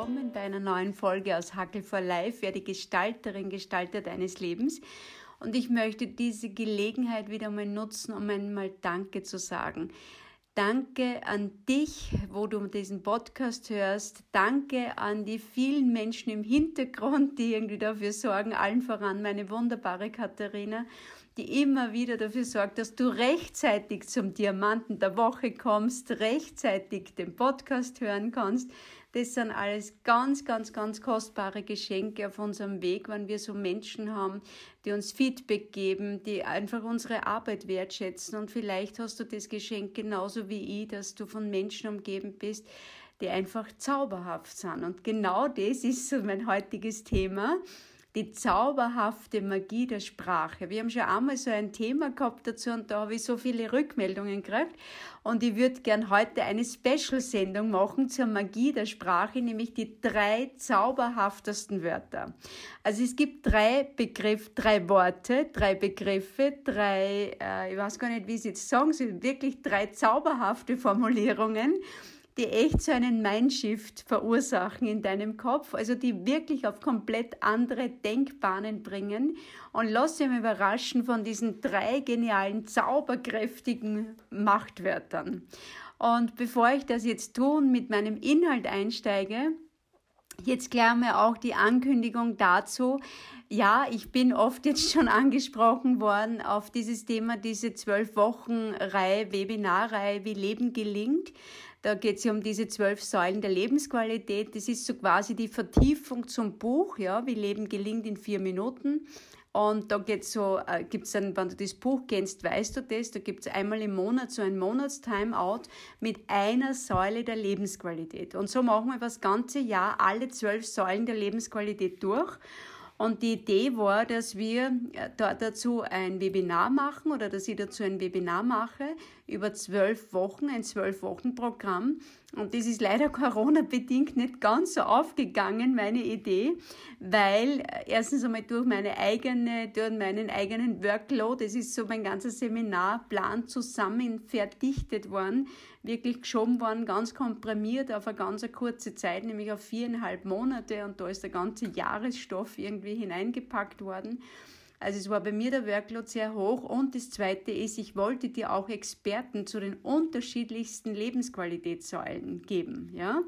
willkommen bei einer neuen Folge aus Hackel for Life. Werde Gestalterin, Gestalter deines Lebens. Und ich möchte diese Gelegenheit wieder mal nutzen, um einmal Danke zu sagen. Danke an dich, wo du diesen Podcast hörst. Danke an die vielen Menschen im Hintergrund, die irgendwie dafür sorgen, allen voran meine wunderbare Katharina die immer wieder dafür sorgt, dass du rechtzeitig zum Diamanten der Woche kommst, rechtzeitig den Podcast hören kannst. Das sind alles ganz, ganz, ganz kostbare Geschenke auf unserem Weg, wenn wir so Menschen haben, die uns Feedback geben, die einfach unsere Arbeit wertschätzen. Und vielleicht hast du das Geschenk genauso wie ich, dass du von Menschen umgeben bist, die einfach zauberhaft sind. Und genau das ist so mein heutiges Thema die zauberhafte Magie der Sprache. Wir haben schon einmal so ein Thema gehabt dazu und da habe ich so viele Rückmeldungen gekriegt. Und ich würde gern heute eine Special-Sendung machen zur Magie der Sprache, nämlich die drei zauberhaftesten Wörter. Also es gibt drei Begriffe, drei Worte, drei Begriffe, drei, äh, ich weiß gar nicht, wie sie jetzt sagen, sind wirklich drei zauberhafte Formulierungen die echt so einen Mindshift verursachen in deinem Kopf, also die wirklich auf komplett andere Denkbahnen bringen. Und lass dich mal überraschen von diesen drei genialen, zauberkräftigen Machtwörtern. Und bevor ich das jetzt tun, mit meinem Inhalt einsteige, Jetzt klären wir auch die Ankündigung dazu. Ja, ich bin oft jetzt schon angesprochen worden auf dieses Thema, diese zwölf Wochen Reihe, Webinarreihe, wie Leben gelingt. Da geht es ja um diese zwölf Säulen der Lebensqualität. Das ist so quasi die Vertiefung zum Buch, ja, wie Leben gelingt in vier Minuten. Und da geht's so, äh, gibt's dann, wenn du das Buch kennst, weißt du das, da gibt's einmal im Monat so ein Monatstimeout mit einer Säule der Lebensqualität. Und so machen wir das ganze Jahr alle zwölf Säulen der Lebensqualität durch. Und die Idee war, dass wir äh, dazu ein Webinar machen oder dass ich dazu ein Webinar mache über zwölf Wochen, ein zwölf Wochen Programm. Und das ist leider Corona-bedingt nicht ganz so aufgegangen, meine Idee, weil äh, erstens einmal durch meine eigene, durch meinen eigenen Workload, das ist so mein ganzer Seminarplan zusammen verdichtet worden, wirklich geschoben worden, ganz komprimiert auf eine ganz kurze Zeit, nämlich auf viereinhalb Monate und da ist der ganze Jahresstoff irgendwie hineingepackt worden. Also es war bei mir der Workload sehr hoch und das zweite ist, ich wollte dir auch Experten zu den unterschiedlichsten Lebensqualitätssäulen geben, ja.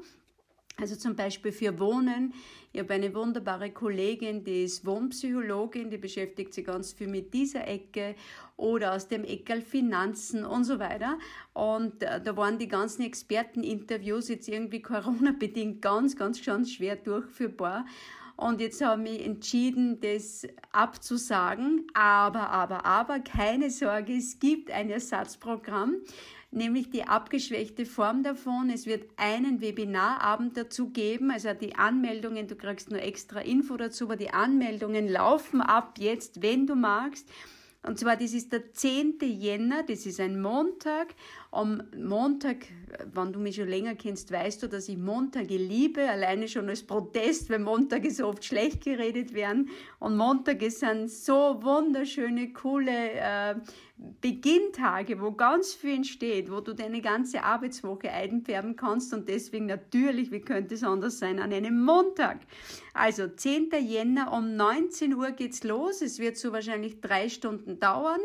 Also zum Beispiel für Wohnen. Ich habe eine wunderbare Kollegin, die ist Wohnpsychologin, die beschäftigt sich ganz viel mit dieser Ecke oder aus dem Eckel Finanzen und so weiter. Und äh, da waren die ganzen Experteninterviews jetzt irgendwie Corona-bedingt ganz, ganz, ganz schwer durchführbar. Und jetzt habe ich entschieden, das abzusagen. Aber, aber, aber, keine Sorge, es gibt ein Ersatzprogramm, nämlich die abgeschwächte Form davon. Es wird einen Webinarabend dazu geben, also die Anmeldungen, du kriegst nur extra Info dazu, aber die Anmeldungen laufen ab jetzt, wenn du magst. Und zwar, das ist der 10. Jänner, das ist ein Montag. Am Montag, wenn du mich schon länger kennst, weißt du, dass ich Montage liebe, alleine schon als Protest, weil Montage so oft schlecht geredet werden. Und Montage sind so wunderschöne, coole äh, Beginntage, wo ganz viel entsteht, wo du deine ganze Arbeitswoche einfärben kannst und deswegen natürlich, wie könnte es anders sein, an einem Montag. Also 10. Jänner um 19 Uhr geht's los. Es wird so wahrscheinlich drei Stunden dauern.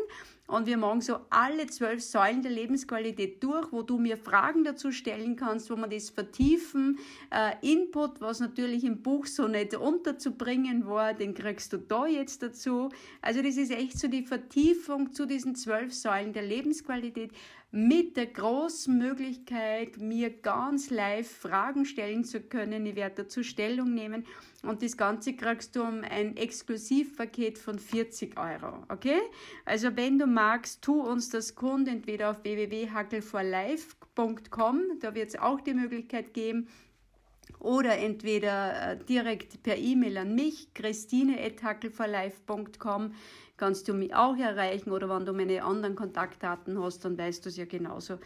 Und wir machen so alle zwölf Säulen der Lebensqualität durch, wo du mir Fragen dazu stellen kannst, wo man das vertiefen. Äh, Input, was natürlich im Buch so nicht unterzubringen war, den kriegst du da jetzt dazu. Also das ist echt so die Vertiefung zu diesen zwölf Säulen der Lebensqualität mit der großen Möglichkeit, mir ganz live Fragen stellen zu können. Ich werde dazu Stellung nehmen und das Ganze kriegst du um ein Exklusivpaket von 40 Euro. Okay? Also wenn du magst, tu uns das kund, entweder auf www.hackelforlife.com, da wird es auch die Möglichkeit geben, oder entweder äh, direkt per E-Mail an mich, christine.hackelforlife.com kannst du mich auch erreichen oder wenn du meine anderen Kontaktdaten hast, dann weißt du es ja genauso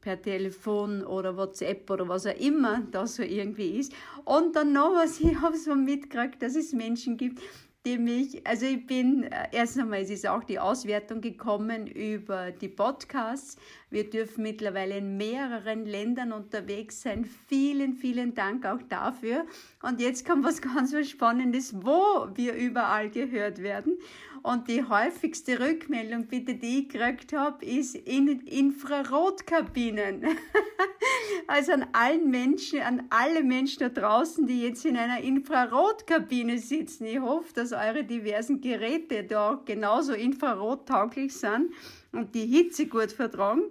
per Telefon oder WhatsApp oder was auch immer da so irgendwie ist. Und dann noch was, ich habe so mitgekriegt, dass es Menschen gibt, die mich, also ich bin, äh, erst einmal es ist auch die Auswertung gekommen über die Podcasts. Wir dürfen mittlerweile in mehreren Ländern unterwegs sein. Vielen, vielen Dank auch dafür. Und jetzt kommt was ganz was Spannendes, wo wir überall gehört werden. Und die häufigste Rückmeldung, bitte, die ich gekriegt habe, ist in Infrarotkabinen. also an allen Menschen, an alle Menschen da draußen, die jetzt in einer Infrarotkabine sitzen. Ich hoffe, dass eure diversen Geräte da genauso infrarottauglich sind und die Hitze gut vertragen.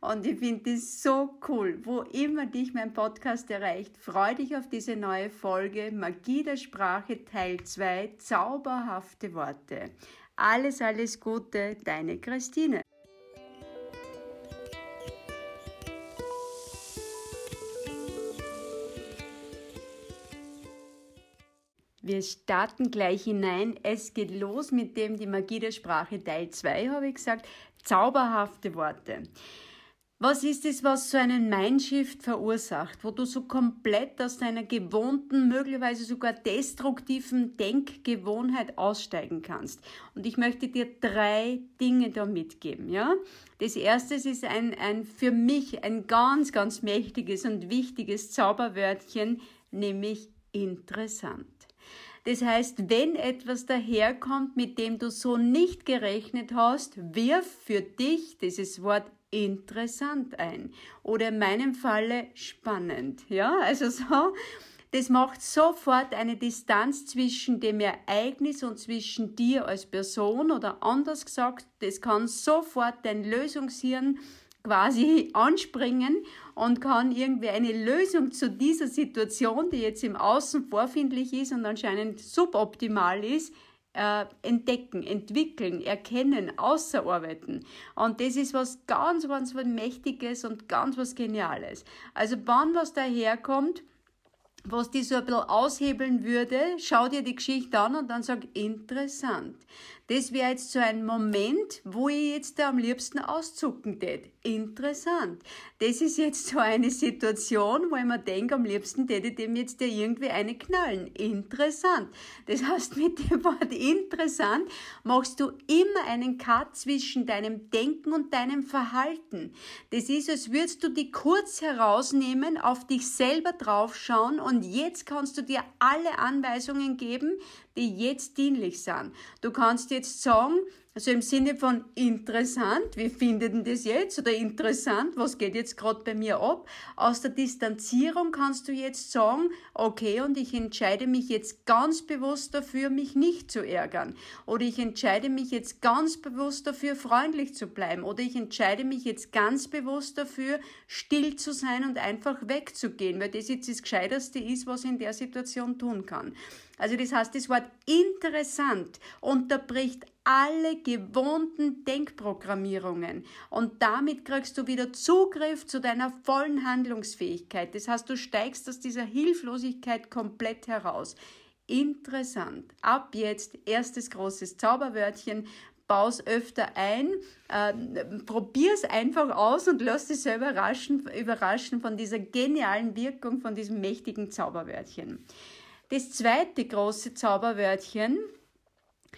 Und ich finde das so cool. Wo immer dich mein Podcast erreicht, freu dich auf diese neue Folge Magie der Sprache Teil 2, zauberhafte Worte. Alles, alles Gute, deine Christine. Wir starten gleich hinein. Es geht los mit dem Die Magie der Sprache Teil 2, habe ich gesagt. Zauberhafte Worte. Was ist es, was so einen Mindshift verursacht, wo du so komplett aus deiner gewohnten, möglicherweise sogar destruktiven Denkgewohnheit aussteigen kannst? Und ich möchte dir drei Dinge da mitgeben, ja? Das erste ist ein, ein für mich ein ganz, ganz mächtiges und wichtiges Zauberwörtchen, nämlich interessant. Das heißt, wenn etwas daherkommt, mit dem du so nicht gerechnet hast, wirf für dich dieses Wort interessant ein oder in meinem Falle spannend. Ja, also so, das macht sofort eine Distanz zwischen dem Ereignis und zwischen dir als Person oder anders gesagt, das kann sofort dein Lösungshirn quasi anspringen und kann irgendwie eine Lösung zu dieser Situation, die jetzt im Außen vorfindlich ist und anscheinend suboptimal ist, äh, entdecken, entwickeln, erkennen, außerarbeiten. Und das ist was ganz, ganz was Mächtiges und ganz was Geniales. Also wann was daherkommt, was die so ein bisschen aushebeln würde, schau dir die Geschichte an und dann sag, interessant. Das wäre jetzt so ein Moment, wo ich jetzt da am liebsten auszucken tät. Interessant. Das ist jetzt so eine Situation, wo ich mir denke, am liebsten tät ich dem jetzt ja irgendwie eine knallen. Interessant. Das heißt, mit dem Wort interessant machst du immer einen Cut zwischen deinem Denken und deinem Verhalten. Das ist, als würdest du die kurz herausnehmen, auf dich selber draufschauen und jetzt kannst du dir alle Anweisungen geben, die jetzt dienlich sind. Du kannst jetzt sagen, also im Sinne von interessant, wie findet denn das jetzt? Oder interessant, was geht jetzt gerade bei mir ab? Aus der Distanzierung kannst du jetzt sagen, okay, und ich entscheide mich jetzt ganz bewusst dafür, mich nicht zu ärgern. Oder ich entscheide mich jetzt ganz bewusst dafür, freundlich zu bleiben. Oder ich entscheide mich jetzt ganz bewusst dafür, still zu sein und einfach wegzugehen, weil das jetzt das Gescheiterste ist, was ich in der Situation tun kann. Also das heißt, das Wort interessant unterbricht alle gewohnten Denkprogrammierungen und damit kriegst du wieder Zugriff zu deiner vollen Handlungsfähigkeit. Das heißt, du steigst aus dieser Hilflosigkeit komplett heraus. Interessant. Ab jetzt erstes großes Zauberwörtchen. Baus öfter ein, äh, es einfach aus und lass dich selber überraschen, überraschen von dieser genialen Wirkung, von diesem mächtigen Zauberwörtchen. Das zweite große Zauberwörtchen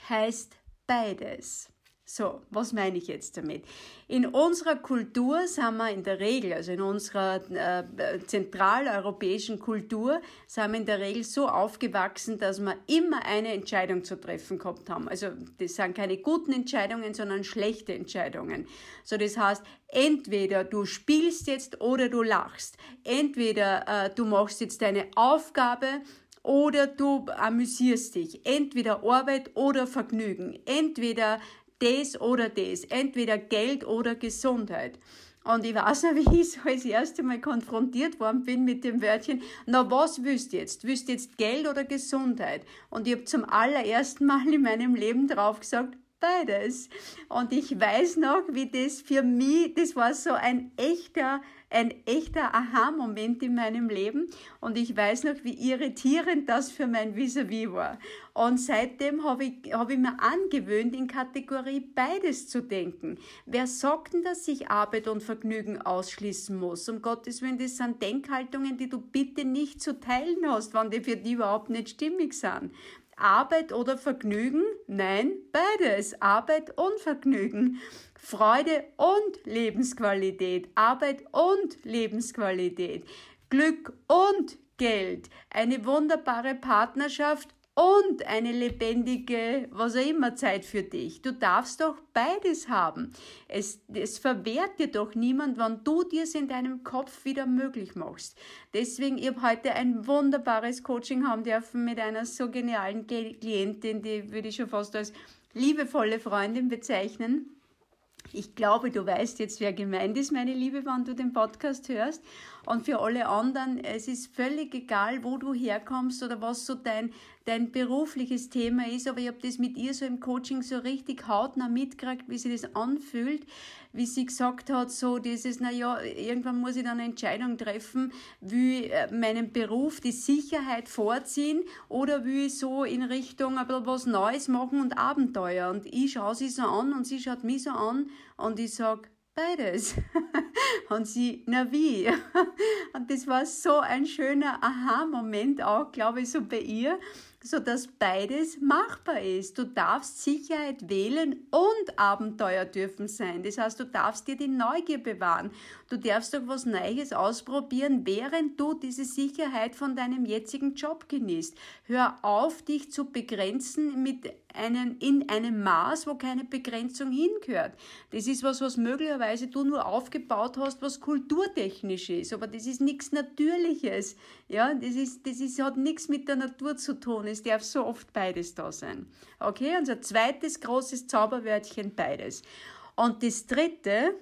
heißt beides. So, was meine ich jetzt damit? In unserer Kultur sind wir in der Regel, also in unserer äh, zentraleuropäischen Kultur, sind wir in der Regel so aufgewachsen, dass wir immer eine Entscheidung zu treffen gehabt haben. Also das sind keine guten Entscheidungen, sondern schlechte Entscheidungen. So, das heißt, entweder du spielst jetzt oder du lachst. Entweder äh, du machst jetzt deine Aufgabe oder du amüsierst dich. Entweder Arbeit oder Vergnügen. Entweder das oder das. Entweder Geld oder Gesundheit. Und ich weiß noch, wie ich so das erste Mal konfrontiert worden bin mit dem Wörtchen, na was du jetzt? Du jetzt Geld oder Gesundheit? Und ich habe zum allerersten Mal in meinem Leben drauf gesagt, beides. Und ich weiß noch, wie das für mich, das war so ein echter ein echter Aha-Moment in meinem Leben und ich weiß noch, wie irritierend das für mein Vis-a-vis -vis war. Und seitdem habe ich, hab ich mir angewöhnt, in Kategorie beides zu denken. Wer sagt denn, dass sich Arbeit und Vergnügen ausschließen muss? Um Gottes Willen, das sind Denkhaltungen, die du bitte nicht zu teilen hast, wann die für die überhaupt nicht stimmig sind. Arbeit oder Vergnügen? Nein, beides. Arbeit und Vergnügen. Freude und Lebensqualität. Arbeit und Lebensqualität. Glück und Geld. Eine wunderbare Partnerschaft und eine lebendige, was auch immer Zeit für dich. Du darfst doch beides haben. Es, es verwehrt dir doch niemand, wenn du dir es in deinem Kopf wieder möglich machst. Deswegen, ich habe heute ein wunderbares Coaching haben dürfen mit einer so genialen Klientin, die würde ich schon fast als liebevolle Freundin bezeichnen. Ich glaube, du weißt jetzt, wer gemeint ist, meine Liebe, wenn du den Podcast hörst. Und für alle anderen, es ist völlig egal, wo du herkommst oder was so dein, dein berufliches Thema ist, aber ich habe das mit ihr so im Coaching so richtig hautnah mitgekriegt, wie sie das anfühlt, wie sie gesagt hat, so dieses, naja, irgendwann muss ich dann eine Entscheidung treffen, will ich meinen Beruf, die Sicherheit vorziehen oder will ich so in Richtung ein bisschen was Neues machen und Abenteuer. Und ich schaue sie so an und sie schaut mich so an und ich sage, beides. Und sie, na wie? Und das war so ein schöner Aha-Moment auch, glaube ich, so bei ihr, so dass beides machbar ist. Du darfst Sicherheit wählen und Abenteuer dürfen sein. Das heißt, du darfst dir die Neugier bewahren. Du darfst doch was Neues ausprobieren, während du diese Sicherheit von deinem jetzigen Job genießt. Hör auf, dich zu begrenzen mit einem, in einem Maß, wo keine Begrenzung hingehört. Das ist was, was möglicherweise du nur aufgebaut hast, was kulturtechnisch ist. Aber das ist nichts Natürliches. Ja, das ist, das ist, hat nichts mit der Natur zu tun. Es darf so oft beides da sein. Okay, unser zweites großes Zauberwörtchen beides. Und das dritte,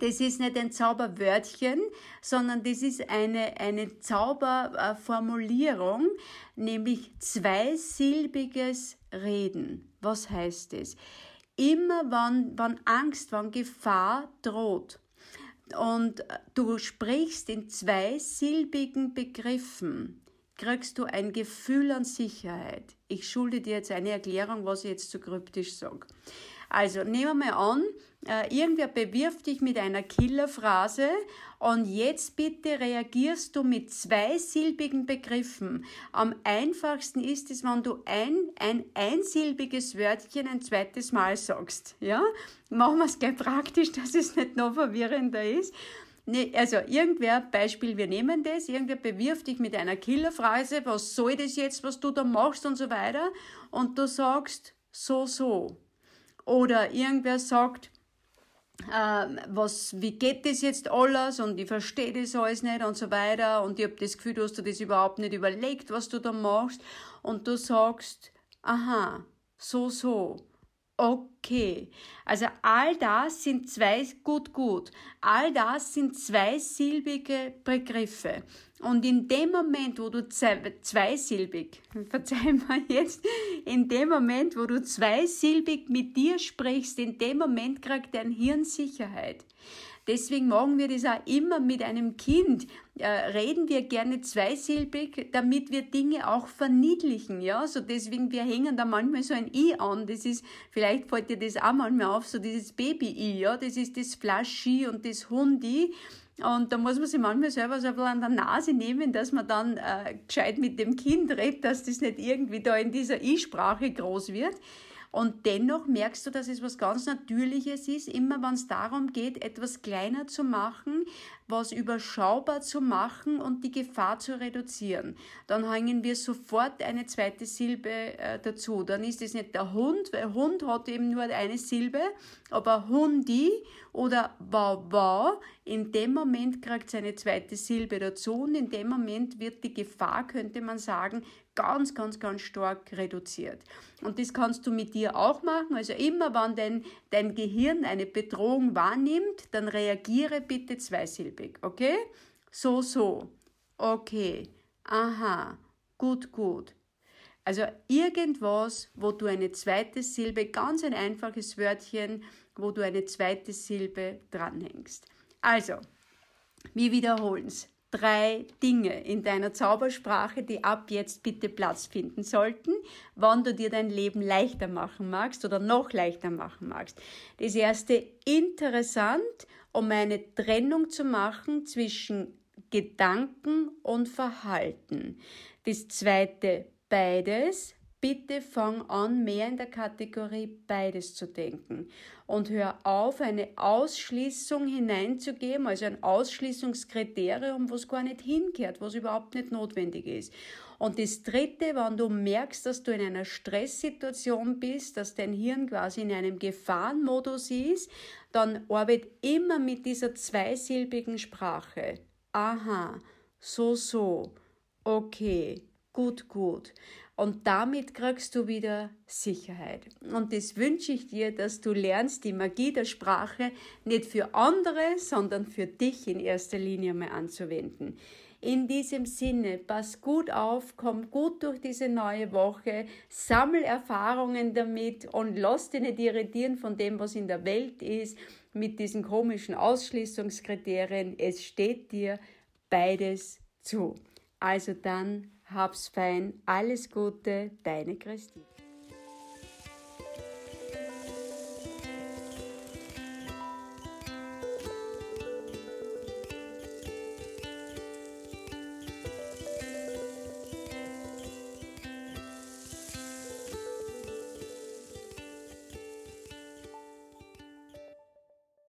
das ist nicht ein Zauberwörtchen, sondern das ist eine, eine Zauberformulierung, nämlich zweisilbiges Reden. Was heißt das? Immer wenn, wenn Angst, wenn Gefahr droht und du sprichst in zweisilbigen Begriffen, kriegst du ein Gefühl an Sicherheit. Ich schulde dir jetzt eine Erklärung, was ich jetzt zu kryptisch sage. Also nehmen wir mal an, äh, irgendwer bewirft dich mit einer Killerphrase und jetzt bitte reagierst du mit zweisilbigen Begriffen. Am einfachsten ist es, wenn du ein, ein einsilbiges Wörtchen ein zweites Mal sagst. Ja? Machen wir es gleich praktisch, dass es nicht noch verwirrender ist. Nee, also irgendwer, Beispiel, wir nehmen das, irgendwer bewirft dich mit einer Killerphrase, was soll das jetzt, was du da machst und so weiter, und du sagst so, so. Oder irgendwer sagt, äh, was, wie geht das jetzt alles und ich verstehe das alles nicht und so weiter und ich habe das Gefühl, du hast dir das überhaupt nicht überlegt, was du da machst und du sagst, aha, so, so. Okay, also all das sind zwei, gut, gut, all das sind zweisilbige Begriffe. Und in dem Moment, wo du zweisilbig, verzeih mir jetzt, in dem Moment, wo du zweisilbig mit dir sprichst, in dem Moment kriegt dein Hirn Sicherheit. Deswegen machen wir das auch immer mit einem Kind. Äh, reden wir gerne zweisilbig, damit wir Dinge auch verniedlichen. Ja, so deswegen wir hängen da manchmal so ein i an. Das ist vielleicht fällt dir das auch manchmal auf, so dieses Baby-i. Ja, das ist das Flaschi und das Hundi. Und da muss man sich manchmal selber so ein bisschen an der Nase nehmen, dass man dann äh, gescheit mit dem Kind redet, dass das nicht irgendwie da in dieser I-Sprache groß wird. Und dennoch merkst du, dass es was ganz Natürliches ist, immer wenn es darum geht, etwas kleiner zu machen, was überschaubar zu machen und die Gefahr zu reduzieren. Dann hängen wir sofort eine zweite Silbe äh, dazu. Dann ist es nicht der Hund, weil Hund hat eben nur eine Silbe, aber Hundi oder Wawa, in dem Moment kriegt es eine zweite Silbe dazu und in dem Moment wird die Gefahr, könnte man sagen, ganz, ganz, ganz stark reduziert. Und das kannst du mit dir auch machen. Also immer, wenn dein, dein Gehirn eine Bedrohung wahrnimmt, dann reagiere bitte zweisilbig. Okay? So, so. Okay. Aha. Gut, gut. Also irgendwas, wo du eine zweite Silbe, ganz ein einfaches Wörtchen, wo du eine zweite Silbe dranhängst. Also, wir wiederholen es drei Dinge in deiner Zaubersprache, die ab jetzt bitte Platz finden sollten, wann du dir dein Leben leichter machen magst oder noch leichter machen magst. Das erste, interessant, um eine Trennung zu machen zwischen Gedanken und Verhalten. Das zweite, beides, bitte fang an, mehr in der Kategorie beides zu denken und hör auf, eine Ausschließung hineinzugeben, also ein Ausschließungskriterium, was gar nicht hinkehrt, was überhaupt nicht notwendig ist. Und das dritte, wenn du merkst, dass du in einer Stresssituation bist, dass dein Hirn quasi in einem Gefahrenmodus ist, dann arbeit immer mit dieser zweisilbigen Sprache. Aha, so, so, okay, gut, gut. Und damit kriegst du wieder Sicherheit. Und das wünsche ich dir, dass du lernst, die Magie der Sprache nicht für andere, sondern für dich in erster Linie mal anzuwenden. In diesem Sinne, pass gut auf, komm gut durch diese neue Woche, sammel Erfahrungen damit und lass dich nicht irritieren von dem, was in der Welt ist, mit diesen komischen Ausschließungskriterien. Es steht dir beides zu. Also dann, hab's fein, alles Gute, deine Christine.